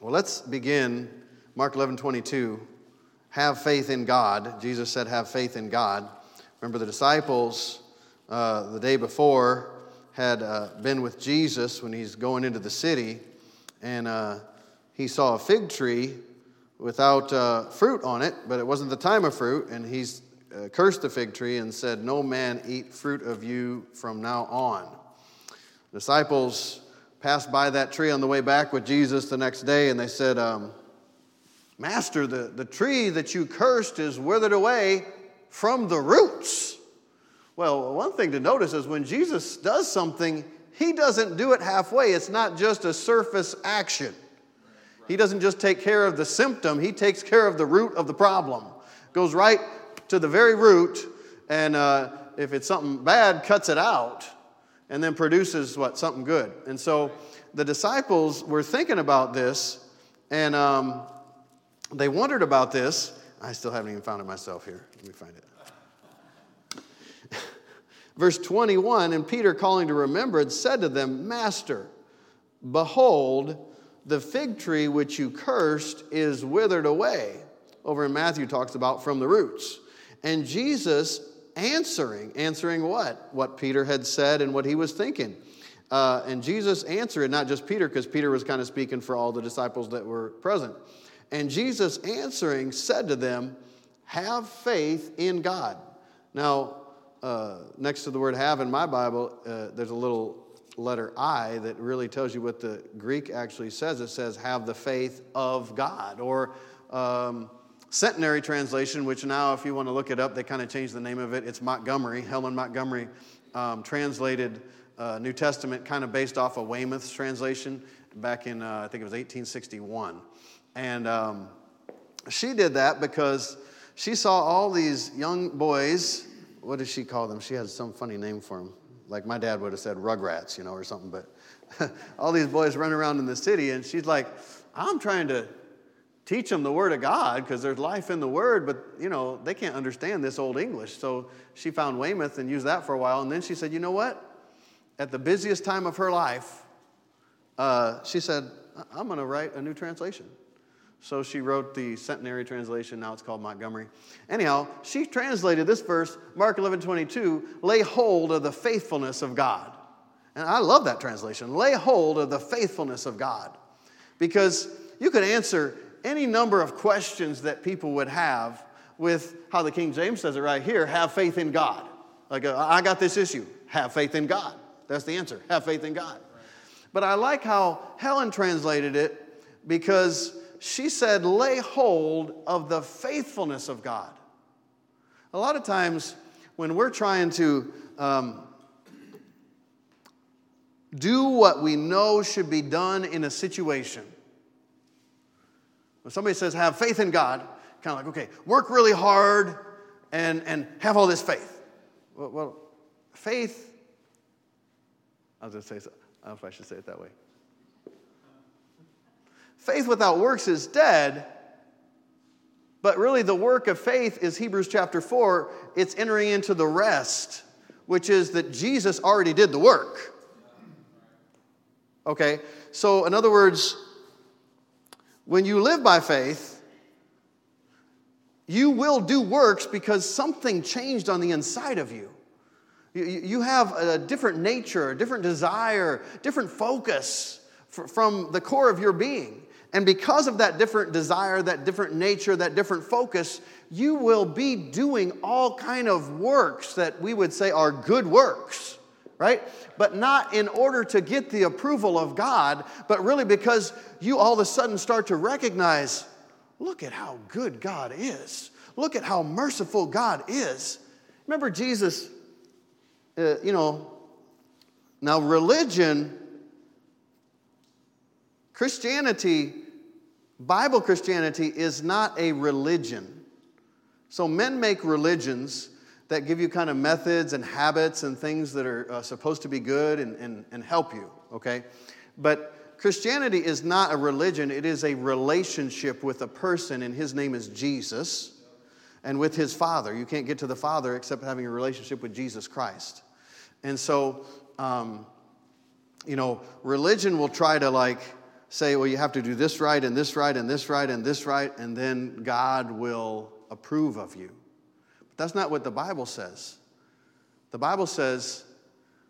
Well, let's begin Mark 11 22. Have faith in God. Jesus said, Have faith in God. Remember, the disciples uh, the day before had uh, been with Jesus when he's going into the city, and uh, he saw a fig tree without uh, fruit on it, but it wasn't the time of fruit, and he's uh, cursed the fig tree and said, No man eat fruit of you from now on. Disciples passed by that tree on the way back with Jesus the next day, and they said, um, Master, the, the tree that you cursed is withered away from the roots. Well, one thing to notice is when Jesus does something, he doesn't do it halfway. It's not just a surface action. He doesn't just take care of the symptom, he takes care of the root of the problem. Goes right to the very root, and uh, if it's something bad, cuts it out and then produces what? Something good. And so the disciples were thinking about this and um, they wondered about this. I still haven't even found it myself here. Let me find it. Verse 21 And Peter, calling to remembrance, said to them, Master, behold, the fig tree which you cursed is withered away. Over in Matthew talks about from the roots. And Jesus answering, answering what? What Peter had said and what he was thinking. Uh, and Jesus answered, not just Peter, because Peter was kind of speaking for all the disciples that were present. And Jesus answering said to them, Have faith in God. Now, uh, next to the word have in my Bible, uh, there's a little letter I that really tells you what the Greek actually says. It says, Have the faith of God. Or, um, Centenary translation, which now, if you want to look it up, they kind of changed the name of it. It's Montgomery. Helen Montgomery um, translated uh, New Testament kind of based off of Weymouth's translation back in, uh, I think it was 1861. And um, she did that because she saw all these young boys. What did she call them? She had some funny name for them. Like my dad would have said rugrats, you know, or something. But all these boys running around in the city, and she's like, I'm trying to teach them the Word of God because there's life in the Word, but you know, they can't understand this old English. So she found Weymouth and used that for a while. And then she said, you know what? At the busiest time of her life, uh, she said, I'm going to write a new translation. So she wrote the centenary translation. Now it's called Montgomery. Anyhow, she translated this verse, Mark 11 22, lay hold of the faithfulness of God. And I love that translation. Lay hold of the faithfulness of God. Because you could answer any number of questions that people would have with how the King James says it right here have faith in God. Like, uh, I got this issue, have faith in God. That's the answer, have faith in God. But I like how Helen translated it because she said, lay hold of the faithfulness of God. A lot of times when we're trying to um, do what we know should be done in a situation, when somebody says have faith in God, kind of like, okay, work really hard and, and have all this faith. Well, well faith, I was going to say, so, I don't know if I should say it that way. Faith without works is dead, but really the work of faith is Hebrews chapter 4. It's entering into the rest, which is that Jesus already did the work. Okay, so in other words, when you live by faith, you will do works because something changed on the inside of you. You have a different nature, a different desire, different focus from the core of your being. And because of that different desire, that different nature, that different focus, you will be doing all kind of works that we would say are good works right? But not in order to get the approval of God, but really because you all of a sudden start to recognize look at how good God is. Look at how merciful God is. Remember, Jesus, uh, you know, now religion, Christianity, Bible Christianity is not a religion. So men make religions that give you kind of methods and habits and things that are uh, supposed to be good and, and, and help you, okay? But Christianity is not a religion, it is a relationship with a person, and his name is Jesus, and with his Father. You can't get to the Father except having a relationship with Jesus Christ. And so, um, you know, religion will try to like say, well, you have to do this right and this right and this right and this right, and then God will approve of you. That's not what the Bible says. The Bible says,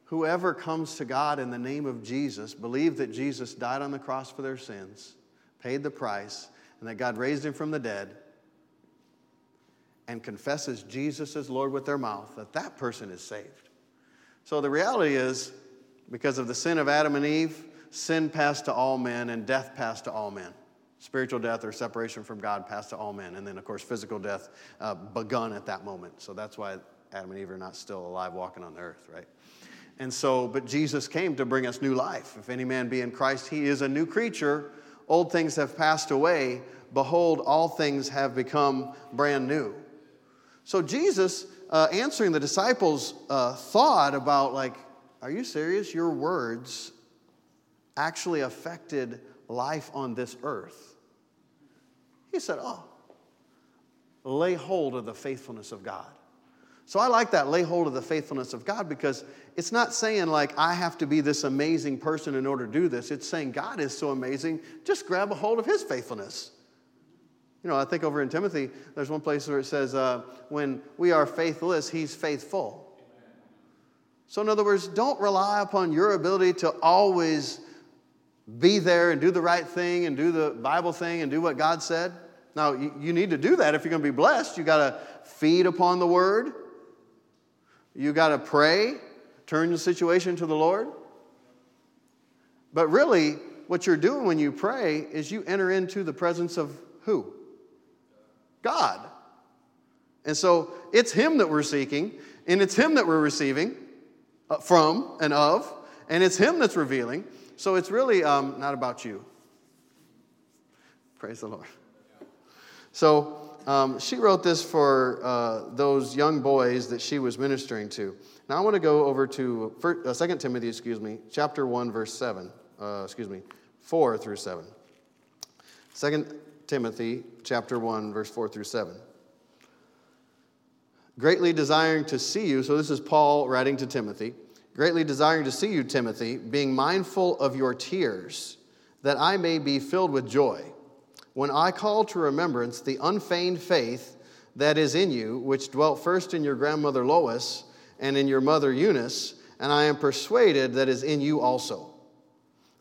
whoever comes to God in the name of Jesus, believe that Jesus died on the cross for their sins, paid the price, and that God raised him from the dead, and confesses Jesus as Lord with their mouth, that that person is saved. So the reality is, because of the sin of Adam and Eve, sin passed to all men and death passed to all men. Spiritual death or separation from God passed to all men. And then, of course, physical death uh, begun at that moment. So that's why Adam and Eve are not still alive walking on the earth, right? And so, but Jesus came to bring us new life. If any man be in Christ, he is a new creature. Old things have passed away. Behold, all things have become brand new. So, Jesus, uh, answering the disciples' uh, thought about, like, are you serious? Your words actually affected life on this earth. He said, Oh, lay hold of the faithfulness of God. So I like that, lay hold of the faithfulness of God, because it's not saying like I have to be this amazing person in order to do this. It's saying God is so amazing, just grab a hold of his faithfulness. You know, I think over in Timothy, there's one place where it says, uh, when we are faithless, he's faithful. So, in other words, don't rely upon your ability to always be there and do the right thing and do the Bible thing and do what God said. Now, you, need to do that if you're going to be blessed. You got to feed upon the word. You got to pray, turn the situation to the Lord. But really, what you're doing when you pray is you enter into the presence of who? God. And so it's Him that we're seeking, and it's Him that we're receiving uh, from and of, and it's Him that's revealing. So it's really um, not about you. Praise the Lord. So um, she wrote this for uh, those young boys that she was ministering to. Now I want to go over to first, uh, 2 Timothy, excuse me, chapter 1, verse 7, uh, excuse me, 4 through 7. 2 Timothy, chapter 1, verse 4 through 7. Greatly desiring to see you, so this is Paul writing to Timothy, greatly desiring to see you, Timothy, being mindful of your tears, that I may be filled with joy when I call to remembrance the unfeigned faith that is in you, which dwelt first in your grandmother Lois and in your mother Eunice, and I am persuaded that is in you also.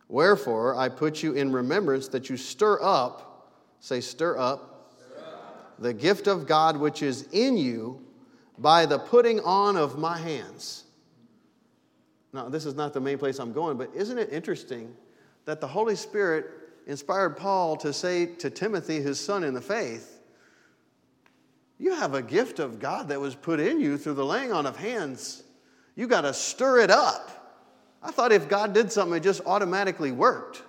Wherefore, I put you in remembrance that you stir up, say, stir up, stir up, the gift of God which is in you by the putting on of my hands. Now, this is not the main place I'm going, but isn't it interesting that the Holy Spirit inspired Paul to say to Timothy, his son in the faith, You have a gift of God that was put in you through the laying on of hands. You got to stir it up. I thought if God did something, it just automatically worked.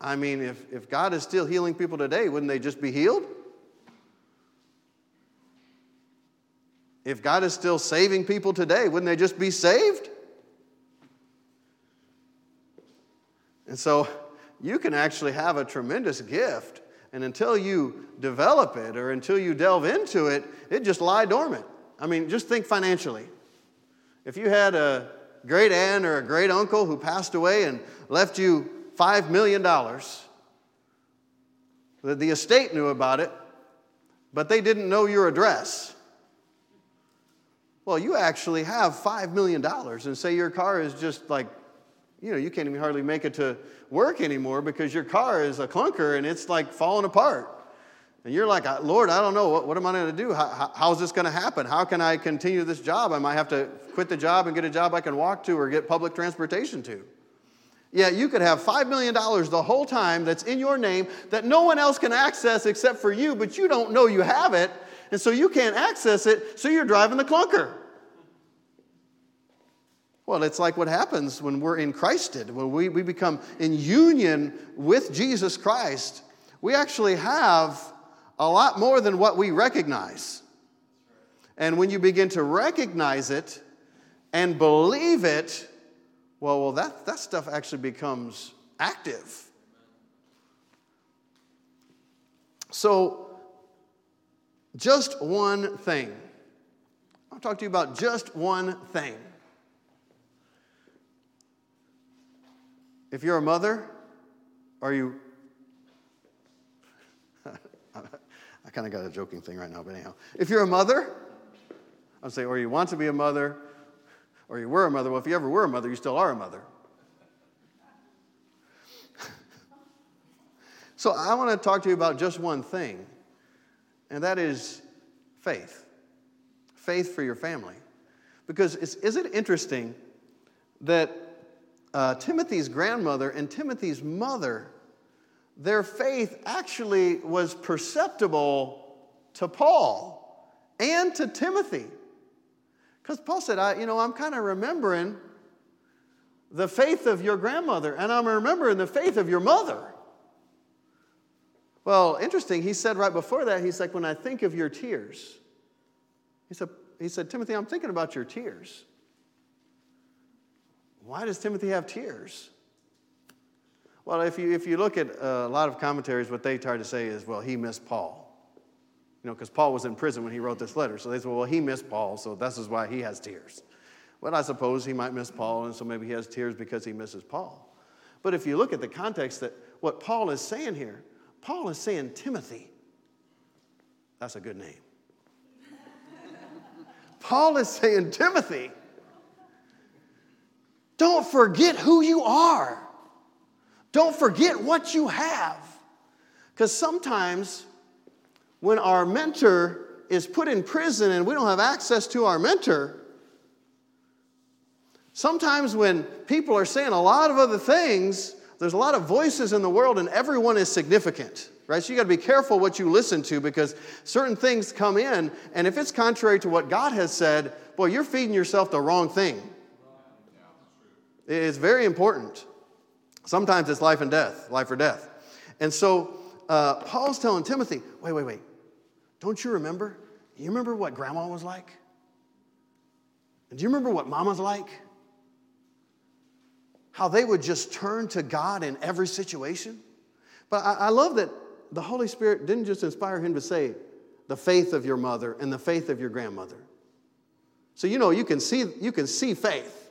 I mean, if, if God is still healing people today, wouldn't they just be healed? If God is still saving people today, wouldn't they just be saved? And so you can actually have a tremendous gift, and until you develop it or until you delve into it, it just lie dormant. I mean, just think financially. If you had a great aunt or a great uncle who passed away and left you $5 million, the estate knew about it, but they didn't know your address. Well, you actually have $5 million, and say your car is just like you know, you can't even hardly make it to work anymore because your car is a clunker and it's like falling apart. And you're like, Lord, I don't know. What, what am I going to do? How, how's this going to happen? How can I continue this job? I might have to quit the job and get a job I can walk to or get public transportation to. Yeah, you could have $5 million the whole time that's in your name that no one else can access except for you, but you don't know you have it. And so you can't access it, so you're driving the clunker. Well, it's like what happens when we're in Christed, when we, we become in union with Jesus Christ. We actually have a lot more than what we recognize. And when you begin to recognize it and believe it, well, well that, that stuff actually becomes active. So, just one thing. I'll talk to you about just one thing. If you're a mother, are you. I kind of got a joking thing right now, but anyhow. If you're a mother, I'll say, or you want to be a mother, or you were a mother. Well, if you ever were a mother, you still are a mother. so I want to talk to you about just one thing, and that is faith. Faith for your family. Because is it interesting that uh, Timothy's grandmother and Timothy's mother, their faith actually was perceptible to Paul and to Timothy. Because Paul said, I, you know, I'm kind of remembering the faith of your grandmother, and I'm remembering the faith of your mother. Well, interesting, he said right before that, he's like, when I think of your tears, he said, he said, Timothy, I'm thinking about your tears. Why does Timothy have tears? Well, if you, if you look at uh, a lot of commentaries, what they try to say is, well, he missed Paul. You know, because Paul was in prison when he wrote this letter. So they say, well, he missed Paul, so this is why he has tears. Well, I suppose he might miss Paul, and so maybe he has tears because he misses Paul. But if you look at the context that what Paul is saying here, Paul is saying Timothy. That's a good name. Paul is saying Timothy. Don't forget who you are. Don't forget what you have. Because sometimes when our mentor is put in prison and we don't have access to our mentor, sometimes when people are saying a lot of other things, there's a lot of voices in the world and everyone is significant, right? So you got to be careful what you listen to because certain things come in, and if it's contrary to what God has said, boy, you're feeding yourself the wrong thing. It's very important. Sometimes it's life and death, life or death. And so uh, Paul's telling Timothy, wait, wait, wait. Don't you remember? You remember what grandma was like? And do you remember what mama's like? How they would just turn to God in every situation? But I, I love that the Holy Spirit didn't just inspire him to say, the faith of your mother and the faith of your grandmother. So you know you can see you can see faith.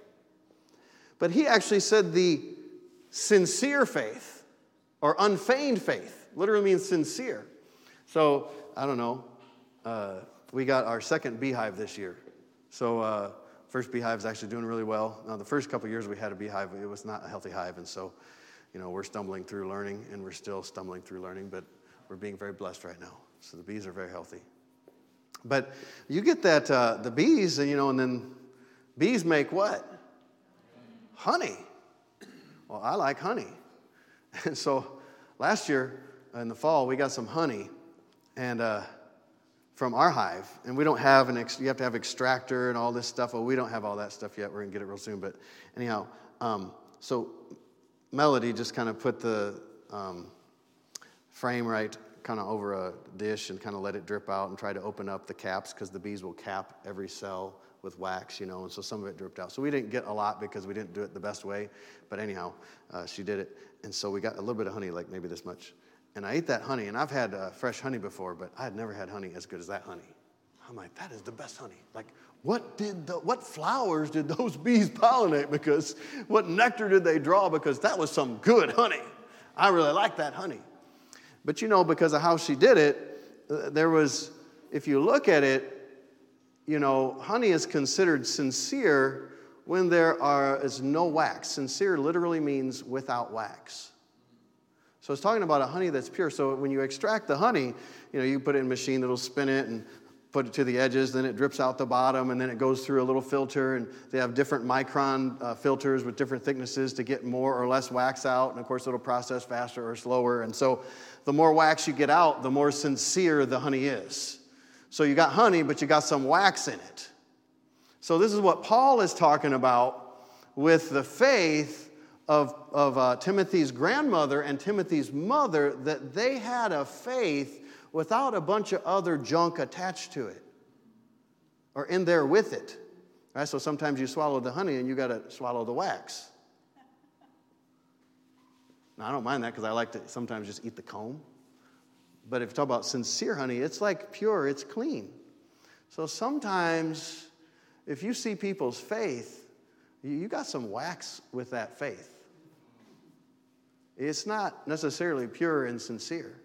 But he actually said the sincere faith or unfeigned faith. Literally means sincere. So I don't know. Uh, we got our second beehive this year. So, uh, first beehive is actually doing really well. Now, the first couple years we had a beehive, it was not a healthy hive. And so, you know, we're stumbling through learning, and we're still stumbling through learning, but we're being very blessed right now. So, the bees are very healthy. But you get that, uh, the bees, and, you know, and then bees make what? Honey. Well, I like honey. And so, last year in the fall, we got some honey and uh, from our hive, and we don't have an ex- you have to have extractor and all this stuff. Well, we don't have all that stuff yet. We're gonna get it real soon. But anyhow, um, so Melody just kind of put the um, frame right kind of over a dish and kind of let it drip out and try to open up the caps because the bees will cap every cell with wax, you know, and so some of it dripped out. So we didn't get a lot because we didn't do it the best way, but anyhow, uh, she did it, and so we got a little bit of honey, like maybe this much, and I ate that honey, and I've had uh, fresh honey before, but I had never had honey as good as that honey. I'm like, that is the best honey. Like, what did the, what flowers did those bees pollinate? Because what nectar did they draw? Because that was some good honey. I really like that honey. But you know, because of how she did it, uh, there was, if you look at it, you know, honey is considered sincere when there are, is no wax. Sincere literally means without wax. So it's talking about a honey that's pure. So when you extract the honey, you know, you put it in a machine that'll spin it and put it to the edges, then it drips out the bottom, and then it goes through a little filter, and they have different micron uh, filters with different thicknesses to get more or less wax out, and of course it'll process faster or slower. And so the more wax you get out, the more sincere the honey is. So you got honey, but you got some wax in it. So this is what Paul is talking about with the faith of, of uh, Timothy's grandmother and Timothy's mother that they had a faith without a bunch of other junk attached to it or in there with it. Right? So sometimes you swallow the honey and you got to swallow the wax. Now, I don't mind that because I like to sometimes just eat the comb. But if you talk about sincere honey, it's like pure, it's clean. So sometimes if you see people's faith, you got some wax with that faith. It's not necessarily pure and sincere.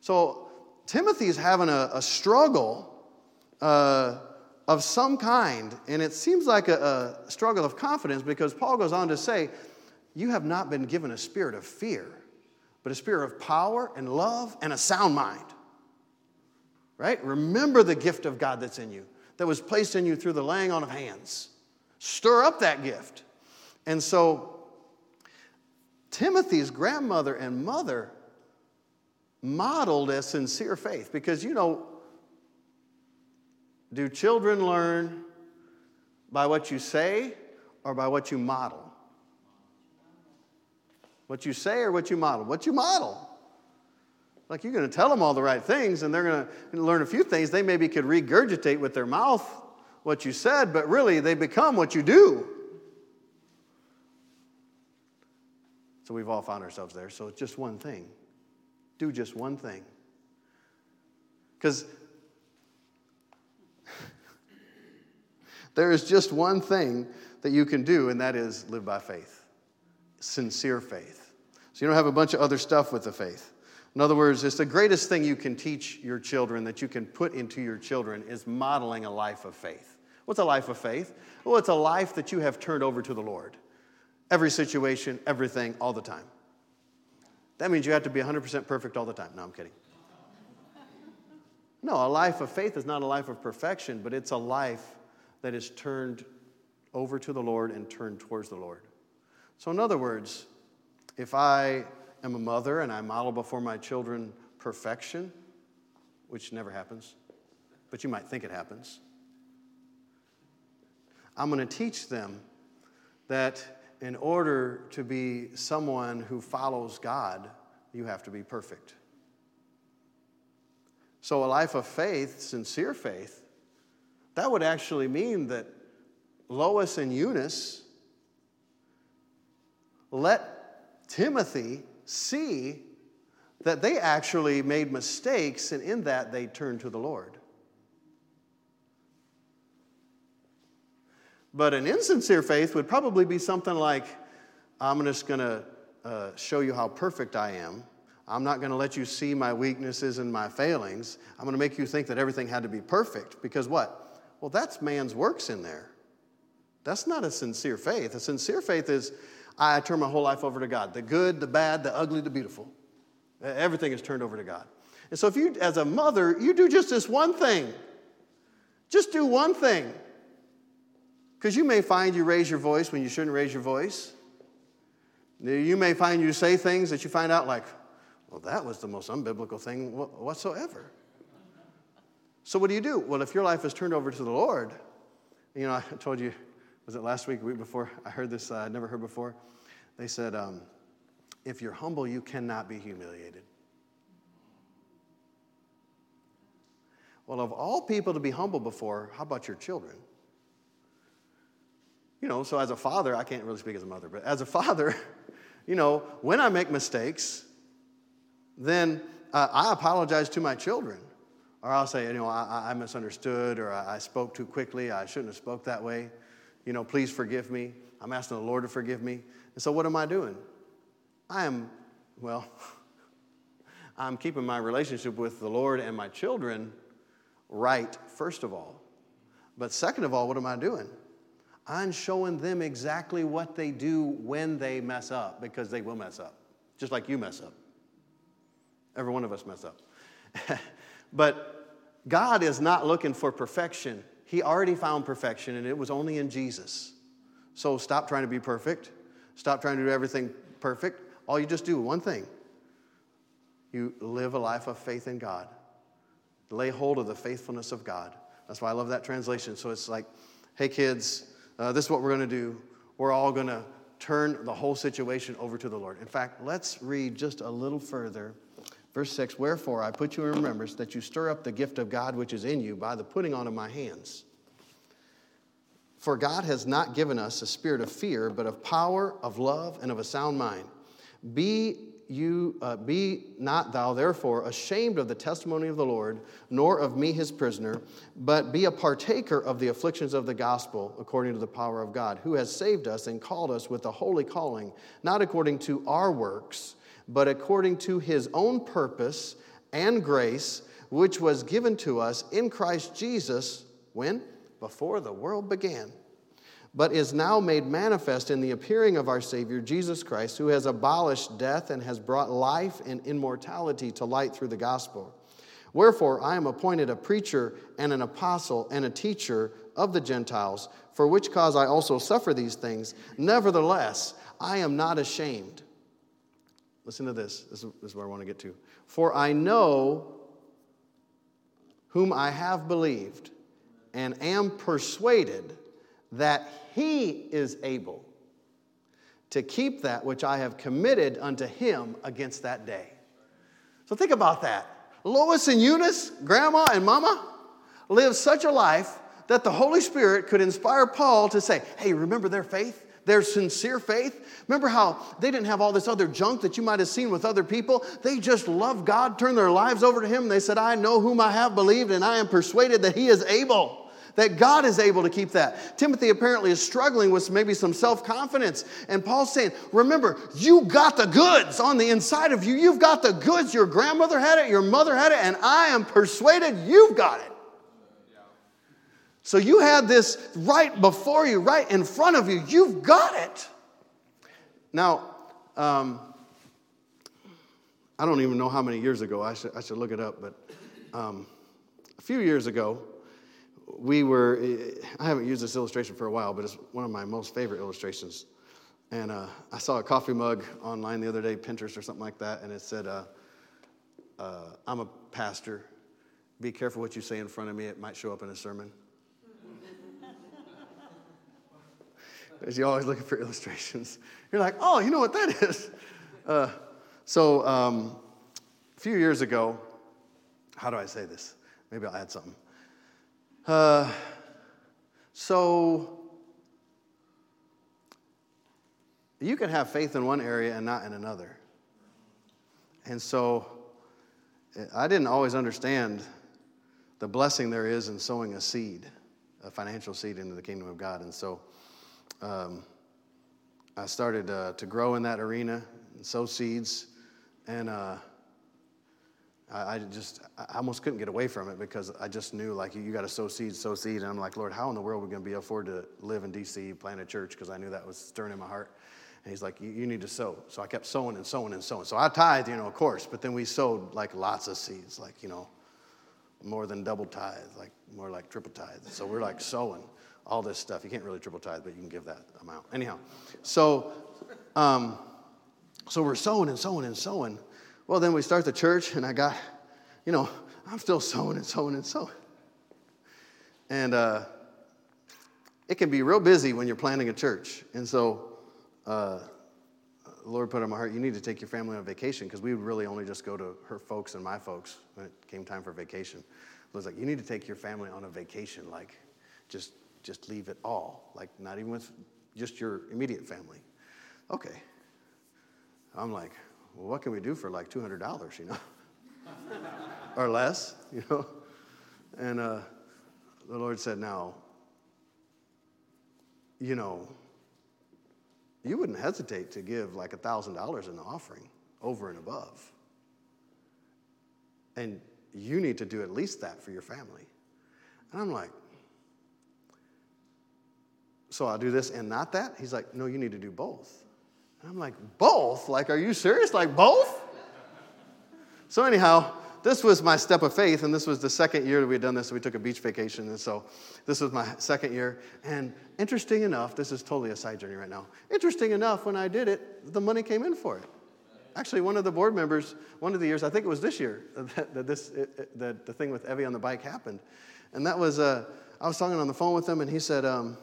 So Timothy's having a, a struggle uh, of some kind, and it seems like a, a struggle of confidence because Paul goes on to say, You have not been given a spirit of fear, but a spirit of power and love and a sound mind. Right? Remember the gift of God that's in you, that was placed in you through the laying on of hands. Stir up that gift. And so, Timothy's grandmother and mother modeled a sincere faith because, you know, do children learn by what you say or by what you model? What you say or what you model? What you model. Like you're going to tell them all the right things and they're going to learn a few things. They maybe could regurgitate with their mouth what you said, but really they become what you do. So we've all found ourselves there. So it's just one thing. Do just one thing. Because there is just one thing that you can do, and that is live by faith sincere faith. So you don't have a bunch of other stuff with the faith. In other words, it's the greatest thing you can teach your children, that you can put into your children, is modeling a life of faith. What's a life of faith? Well, it's a life that you have turned over to the Lord. Every situation, everything, all the time. That means you have to be 100% perfect all the time. No, I'm kidding. No, a life of faith is not a life of perfection, but it's a life that is turned over to the Lord and turned towards the Lord. So, in other words, if I am a mother and I model before my children perfection, which never happens, but you might think it happens, I'm going to teach them that in order to be someone who follows God, you have to be perfect. So, a life of faith, sincere faith, that would actually mean that Lois and Eunice let Timothy see that they actually made mistakes, and in that they turned to the Lord. But an insincere faith would probably be something like, I'm just going to uh, show you how perfect I am. I'm not going to let you see my weaknesses and my failings. I'm going to make you think that everything had to be perfect. Because what? Well, that's man's works in there. That's not a sincere faith. A sincere faith is I turn my whole life over to God the good, the bad, the ugly, the beautiful. Everything is turned over to God. And so, if you, as a mother, you do just this one thing, just do one thing. Because you may find you raise your voice when you shouldn't raise your voice. You may find you say things that you find out like, well, that was the most unbiblical thing whatsoever. So, what do you do? Well, if your life is turned over to the Lord, you know, I told you, was it last week, week before? I heard this, uh, I'd never heard before. They said, um, if you're humble, you cannot be humiliated. Well, of all people to be humble before, how about your children? You know, so as a father, I can't really speak as a mother, but as a father, you know, when I make mistakes, then uh, I apologize to my children. Or I'll say, you know, I, I misunderstood, or I, I spoke too quickly, I shouldn't have spoke that way. You know, please forgive me. I'm asking the Lord to forgive me. And so what am I doing? I am, well, I'm keeping my relationship with the Lord and my children right, first of all. But second of all, what am I doing? I'm showing them exactly what they do when they mess up, because they will mess up, just like you mess up. Every one of us mess up. but God is not looking for perfection. He already found perfection, and it was only in Jesus. So stop trying to be perfect. Stop trying to do everything perfect. All you just do one thing you live a life of faith in God. Lay hold of the faithfulness of God. That's why I love that translation. So it's like, hey, kids, uh, this is what we're going to do. We're all going to turn the whole situation over to the Lord. In fact, let's read just a little further. Verse 6 Wherefore I put you in remembrance that you stir up the gift of God which is in you by the putting on of my hands. For God has not given us a spirit of fear, but of power, of love, and of a sound mind. Be you uh, be not thou therefore ashamed of the testimony of the Lord, nor of me his prisoner, but be a partaker of the afflictions of the gospel according to the power of God, who has saved us and called us with a holy calling, not according to our works, but according to his own purpose and grace, which was given to us in Christ Jesus when? Before the world began but is now made manifest in the appearing of our Savior, Jesus Christ, who has abolished death and has brought life and immortality to light through the gospel. Wherefore, I am appointed a preacher and an apostle and a teacher of the Gentiles, for which cause I also suffer these things. Nevertheless, I am not ashamed. Listen to this. This is where I want to get to. For I know whom I have believed and am persuaded that he is able to keep that which I have committed unto him against that day. So think about that. Lois and Eunice, grandma and mama, lived such a life that the Holy Spirit could inspire Paul to say, Hey, remember their faith? Their sincere faith. Remember how they didn't have all this other junk that you might have seen with other people? They just loved God, turned their lives over to Him. They said, I know whom I have believed, and I am persuaded that He is able that God is able to keep that. Timothy apparently is struggling with maybe some self confidence. And Paul's saying, Remember, you got the goods on the inside of you. You've got the goods. Your grandmother had it, your mother had it, and I am persuaded you've got it. So you had this right before you, right in front of you. You've got it. Now, um, I don't even know how many years ago. I should, I should look it up, but um, a few years ago, we were, I haven't used this illustration for a while, but it's one of my most favorite illustrations. And uh, I saw a coffee mug online the other day, Pinterest or something like that, and it said, uh, uh, I'm a pastor. Be careful what you say in front of me, it might show up in a sermon. Because you're always looking for illustrations. You're like, oh, you know what that is. Uh, so, um, a few years ago, how do I say this? Maybe I'll add something. Uh, so you can have faith in one area and not in another. And so I didn't always understand the blessing there is in sowing a seed, a financial seed into the kingdom of God. And so um, I started uh, to grow in that arena and sow seeds. And uh, I, just, I almost couldn't get away from it because I just knew like you, you got to sow seed, sow seed. And I'm like, Lord, how in the world are we going to be afford to live in D.C., plant a church? Because I knew that was stirring in my heart. And he's like, you need to sow. So I kept sowing and sowing and sowing. So I tithe, you know, of course, but then we sowed like lots of seeds, like, you know, more than double tithe, like more like triple tithe. So we're like sowing all this stuff. You can't really triple tithe, but you can give that amount. Anyhow, so, um, so we're sowing and sowing and sowing. Well, then we start the church, and I got, you know, I'm still sowing and sowing and sowing. And uh, it can be real busy when you're planning a church. And so, uh, the Lord put on my heart, you need to take your family on vacation because we would really only just go to her folks and my folks when it came time for vacation. I was like, you need to take your family on a vacation, like just just leave it all, like not even with just your immediate family. Okay. I'm like, well, what can we do for like $200, you know? or less, you know? And uh, the Lord said, now, you know, you wouldn't hesitate to give like $1,000 in the offering over and above. And you need to do at least that for your family. And I'm like, so I'll do this and not that? He's like, no, you need to do both. I'm like, both? Like, are you serious? Like, both? So, anyhow, this was my step of faith, and this was the second year that we had done this. We took a beach vacation, and so this was my second year. And interesting enough, this is totally a side journey right now. Interesting enough, when I did it, the money came in for it. Actually, one of the board members, one of the years, I think it was this year, that, that this, it, that the thing with Evie on the bike happened. And that was, uh, I was talking on the phone with him, and he said, um,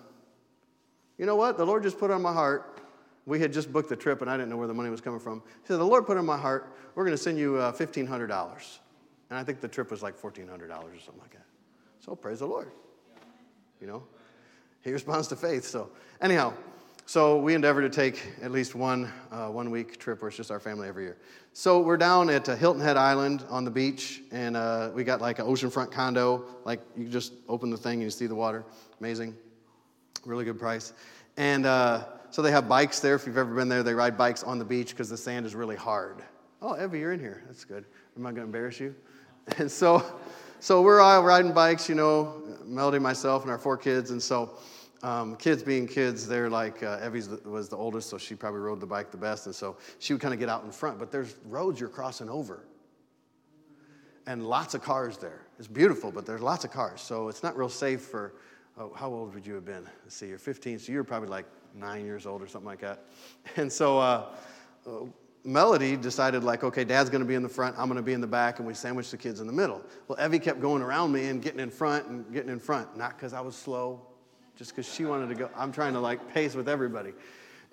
You know what? The Lord just put on my heart we had just booked the trip and I didn't know where the money was coming from. He said, The Lord put in my heart, we're going to send you uh, $1,500. And I think the trip was like $1,400 or something like that. So praise the Lord. You know, he responds to faith. So, anyhow, So we endeavor to take at least one uh, one week trip where it's just our family every year. So we're down at uh, Hilton Head Island on the beach, and uh, we got like an oceanfront condo. Like you just open the thing and you see the water. Amazing, really good price. And uh, so they have bikes there. If you've ever been there, they ride bikes on the beach because the sand is really hard. Oh, Evie, you're in here. That's good. Am I going to embarrass you? And so, so we're all riding bikes, you know, Melody, myself, and our four kids. And so um, kids being kids, they're like, uh, Evie was the oldest, so she probably rode the bike the best. And so she would kind of get out in front. But there's roads you're crossing over. And lots of cars there. It's beautiful, but there's lots of cars. So it's not real safe for, oh, how old would you have been? Let's see, you're 15, so you're probably like nine years old or something like that. And so uh, uh Melody decided, like, okay, dad's gonna be in the front, I'm gonna be in the back, and we sandwiched the kids in the middle. Well, Evie kept going around me and getting in front and getting in front, not because I was slow, just because she wanted to go. I'm trying to like pace with everybody.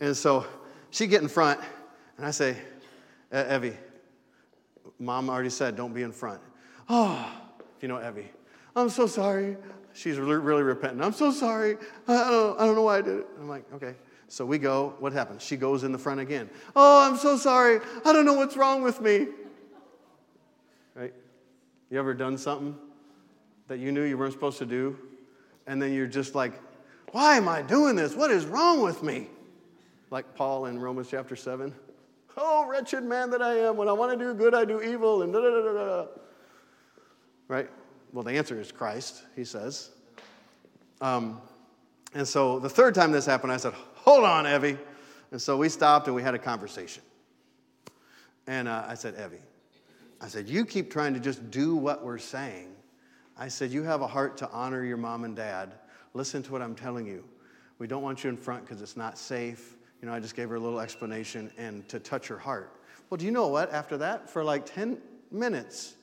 And so she get in front, and I say, Evie, mom already said, don't be in front. Oh, you know, Evie, I'm so sorry. She's really, really repentant. I'm so sorry. I don't, I don't know why I did it. I'm like, okay. So we go. What happens? She goes in the front again. Oh, I'm so sorry. I don't know what's wrong with me. Right? You ever done something that you knew you weren't supposed to do? And then you're just like, why am I doing this? What is wrong with me? Like Paul in Romans chapter 7. Oh, wretched man that I am. When I want to do good, I do evil, and da da da da da. Right? Well, the answer is Christ, he says. Um, and so the third time this happened, I said, Hold on, Evie. And so we stopped and we had a conversation. And uh, I said, Evie, I said, You keep trying to just do what we're saying. I said, You have a heart to honor your mom and dad. Listen to what I'm telling you. We don't want you in front because it's not safe. You know, I just gave her a little explanation and to touch her heart. Well, do you know what? After that, for like 10 minutes,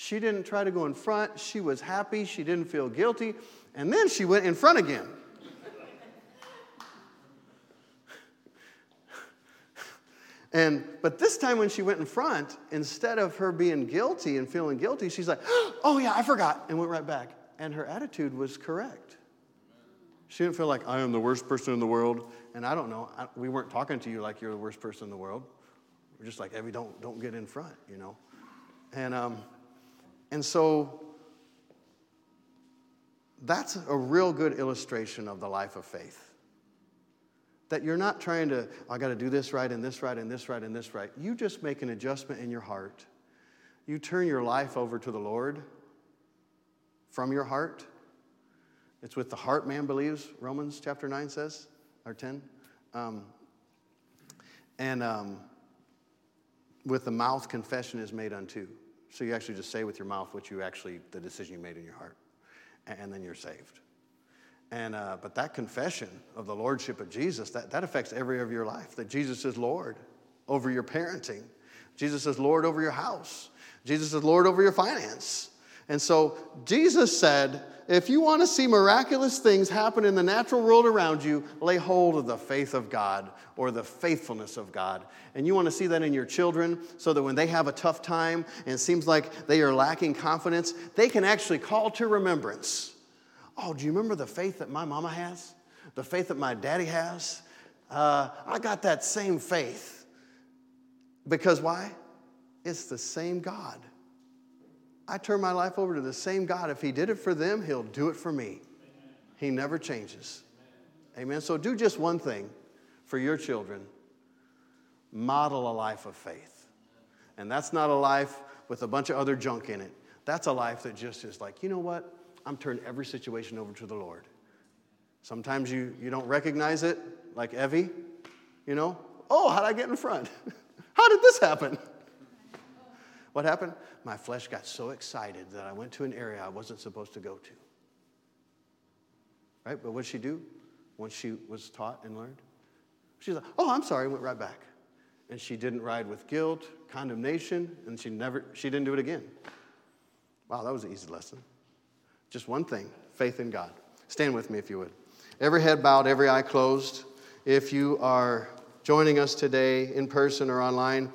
she didn't try to go in front. She was happy. She didn't feel guilty. And then she went in front again. And but this time when she went in front, instead of her being guilty and feeling guilty, she's like, "Oh yeah, I forgot," and went right back. And her attitude was correct. She didn't feel like I am the worst person in the world. And I don't know, I, we weren't talking to you like you're the worst person in the world. We're just like, Evie, don't, don't get in front, you know. And, um, and so that's a real good illustration of the life of faith. That you're not trying to, oh, I got to do this right and this right and this right and this right. You just make an adjustment in your heart. You turn your life over to the Lord from your heart it's with the heart man believes, Romans chapter 9 says, or 10. Um, and um, with the mouth, confession is made unto. So you actually just say with your mouth what you actually, the decision you made in your heart, and then you're saved. And, uh, but that confession of the Lordship of Jesus, that, that affects every of your life. That Jesus is Lord over your parenting. Jesus is Lord over your house. Jesus is Lord over your finance. And so Jesus said, if you want to see miraculous things happen in the natural world around you, lay hold of the faith of God or the faithfulness of God. And you want to see that in your children so that when they have a tough time and it seems like they are lacking confidence, they can actually call to remembrance. Oh, do you remember the faith that my mama has? The faith that my daddy has? Uh, I got that same faith. Because why? It's the same God. I turn my life over to the same God. If He did it for them, He'll do it for me. He never changes. Amen. So do just one thing for your children model a life of faith. And that's not a life with a bunch of other junk in it. That's a life that just is like, you know what? I'm turning every situation over to the Lord. Sometimes you, you don't recognize it, like Evie, you know? Oh, how'd I get in front? How did this happen? What happened? My flesh got so excited that I went to an area I wasn't supposed to go to. Right? But what did she do once she was taught and learned? She's like, oh, I'm sorry, went right back. And she didn't ride with guilt, condemnation, and she never, she didn't do it again. Wow, that was an easy lesson. Just one thing faith in God. Stand with me if you would. Every head bowed, every eye closed. If you are joining us today in person or online,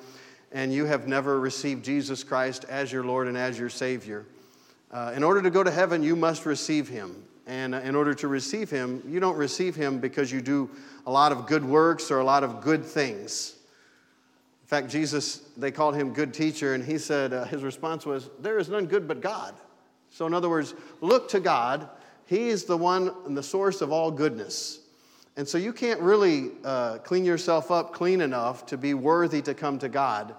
and you have never received Jesus Christ as your Lord and as your Savior, uh, in order to go to heaven, you must receive Him. And uh, in order to receive him, you don't receive him because you do a lot of good works or a lot of good things. In fact, Jesus, they called him good teacher, and he said, uh, his response was, There is none good but God. So, in other words, look to God. He is the one and the source of all goodness. And so, you can't really uh, clean yourself up clean enough to be worthy to come to God.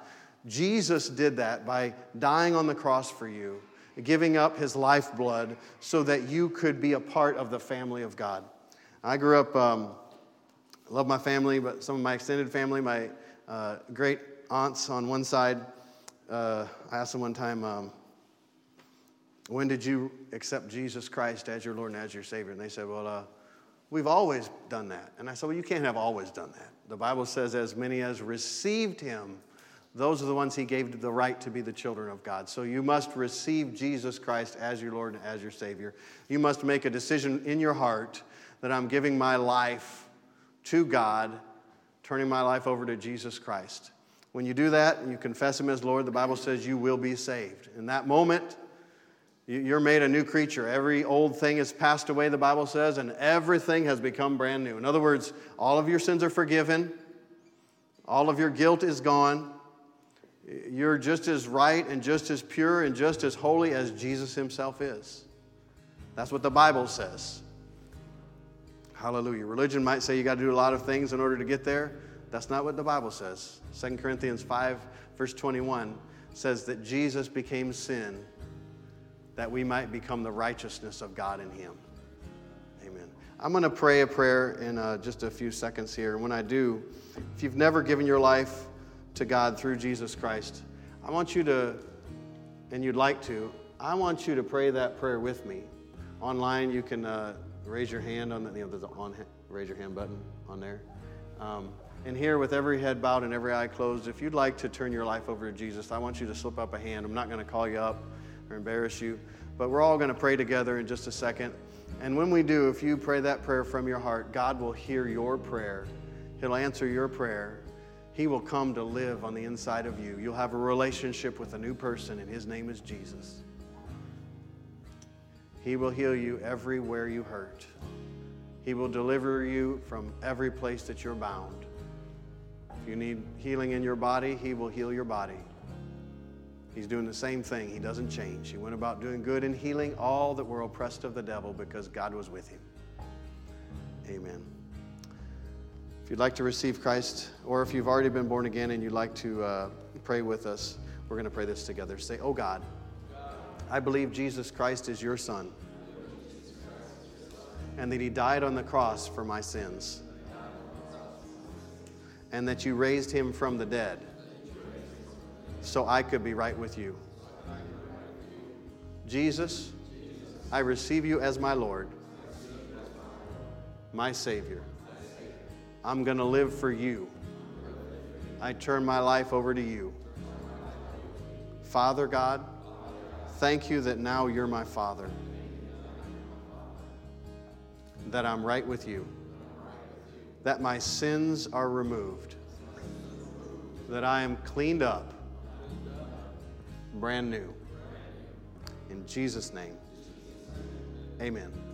Jesus did that by dying on the cross for you, giving up his lifeblood so that you could be a part of the family of God. I grew up, um, love my family, but some of my extended family, my uh, great aunts on one side, uh, I asked them one time, um, when did you accept Jesus Christ as your Lord and as your Savior? And they said, well, uh, we've always done that. And I said, well, you can't have always done that. The Bible says, as many as received him, those are the ones he gave the right to be the children of God. So you must receive Jesus Christ as your Lord and as your Savior. You must make a decision in your heart that I'm giving my life to God turning my life over to Jesus Christ. When you do that and you confess Him as Lord, the Bible says you will be saved. In that moment, you're made a new creature. Every old thing has passed away, the Bible says, and everything has become brand new. In other words, all of your sins are forgiven, all of your guilt is gone. You're just as right and just as pure and just as holy as Jesus Himself is. That's what the Bible says. Hallelujah. Religion might say you got to do a lot of things in order to get there. That's not what the Bible says. 2 Corinthians 5, verse 21 says that Jesus became sin that we might become the righteousness of God in Him. Amen. I'm going to pray a prayer in uh, just a few seconds here. And when I do, if you've never given your life to God through Jesus Christ, I want you to, and you'd like to, I want you to pray that prayer with me. Online, you can. Uh, raise your hand on the, you know, there's on raise your hand button on there. Um, and here, with every head bowed and every eye closed, if you'd like to turn your life over to Jesus, I want you to slip up a hand. I'm not going to call you up or embarrass you, but we're all going to pray together in just a second. And when we do, if you pray that prayer from your heart, God will hear your prayer. He'll answer your prayer. He will come to live on the inside of you. You'll have a relationship with a new person, and his name is Jesus. He will heal you everywhere you hurt. He will deliver you from every place that you're bound. If you need healing in your body, He will heal your body. He's doing the same thing. He doesn't change. He went about doing good and healing all that were oppressed of the devil because God was with him. Amen. If you'd like to receive Christ, or if you've already been born again and you'd like to uh, pray with us, we're going to pray this together. Say, Oh God. I believe Jesus Christ is your Son and that He died on the cross for my sins and that you raised Him from the dead so I could be right with you. Jesus, I receive you as my Lord, my Savior. I'm going to live for you. I turn my life over to you. Father God, Thank you that now you're my Father, that I'm right with you, that my sins are removed, that I am cleaned up, brand new. In Jesus' name, amen.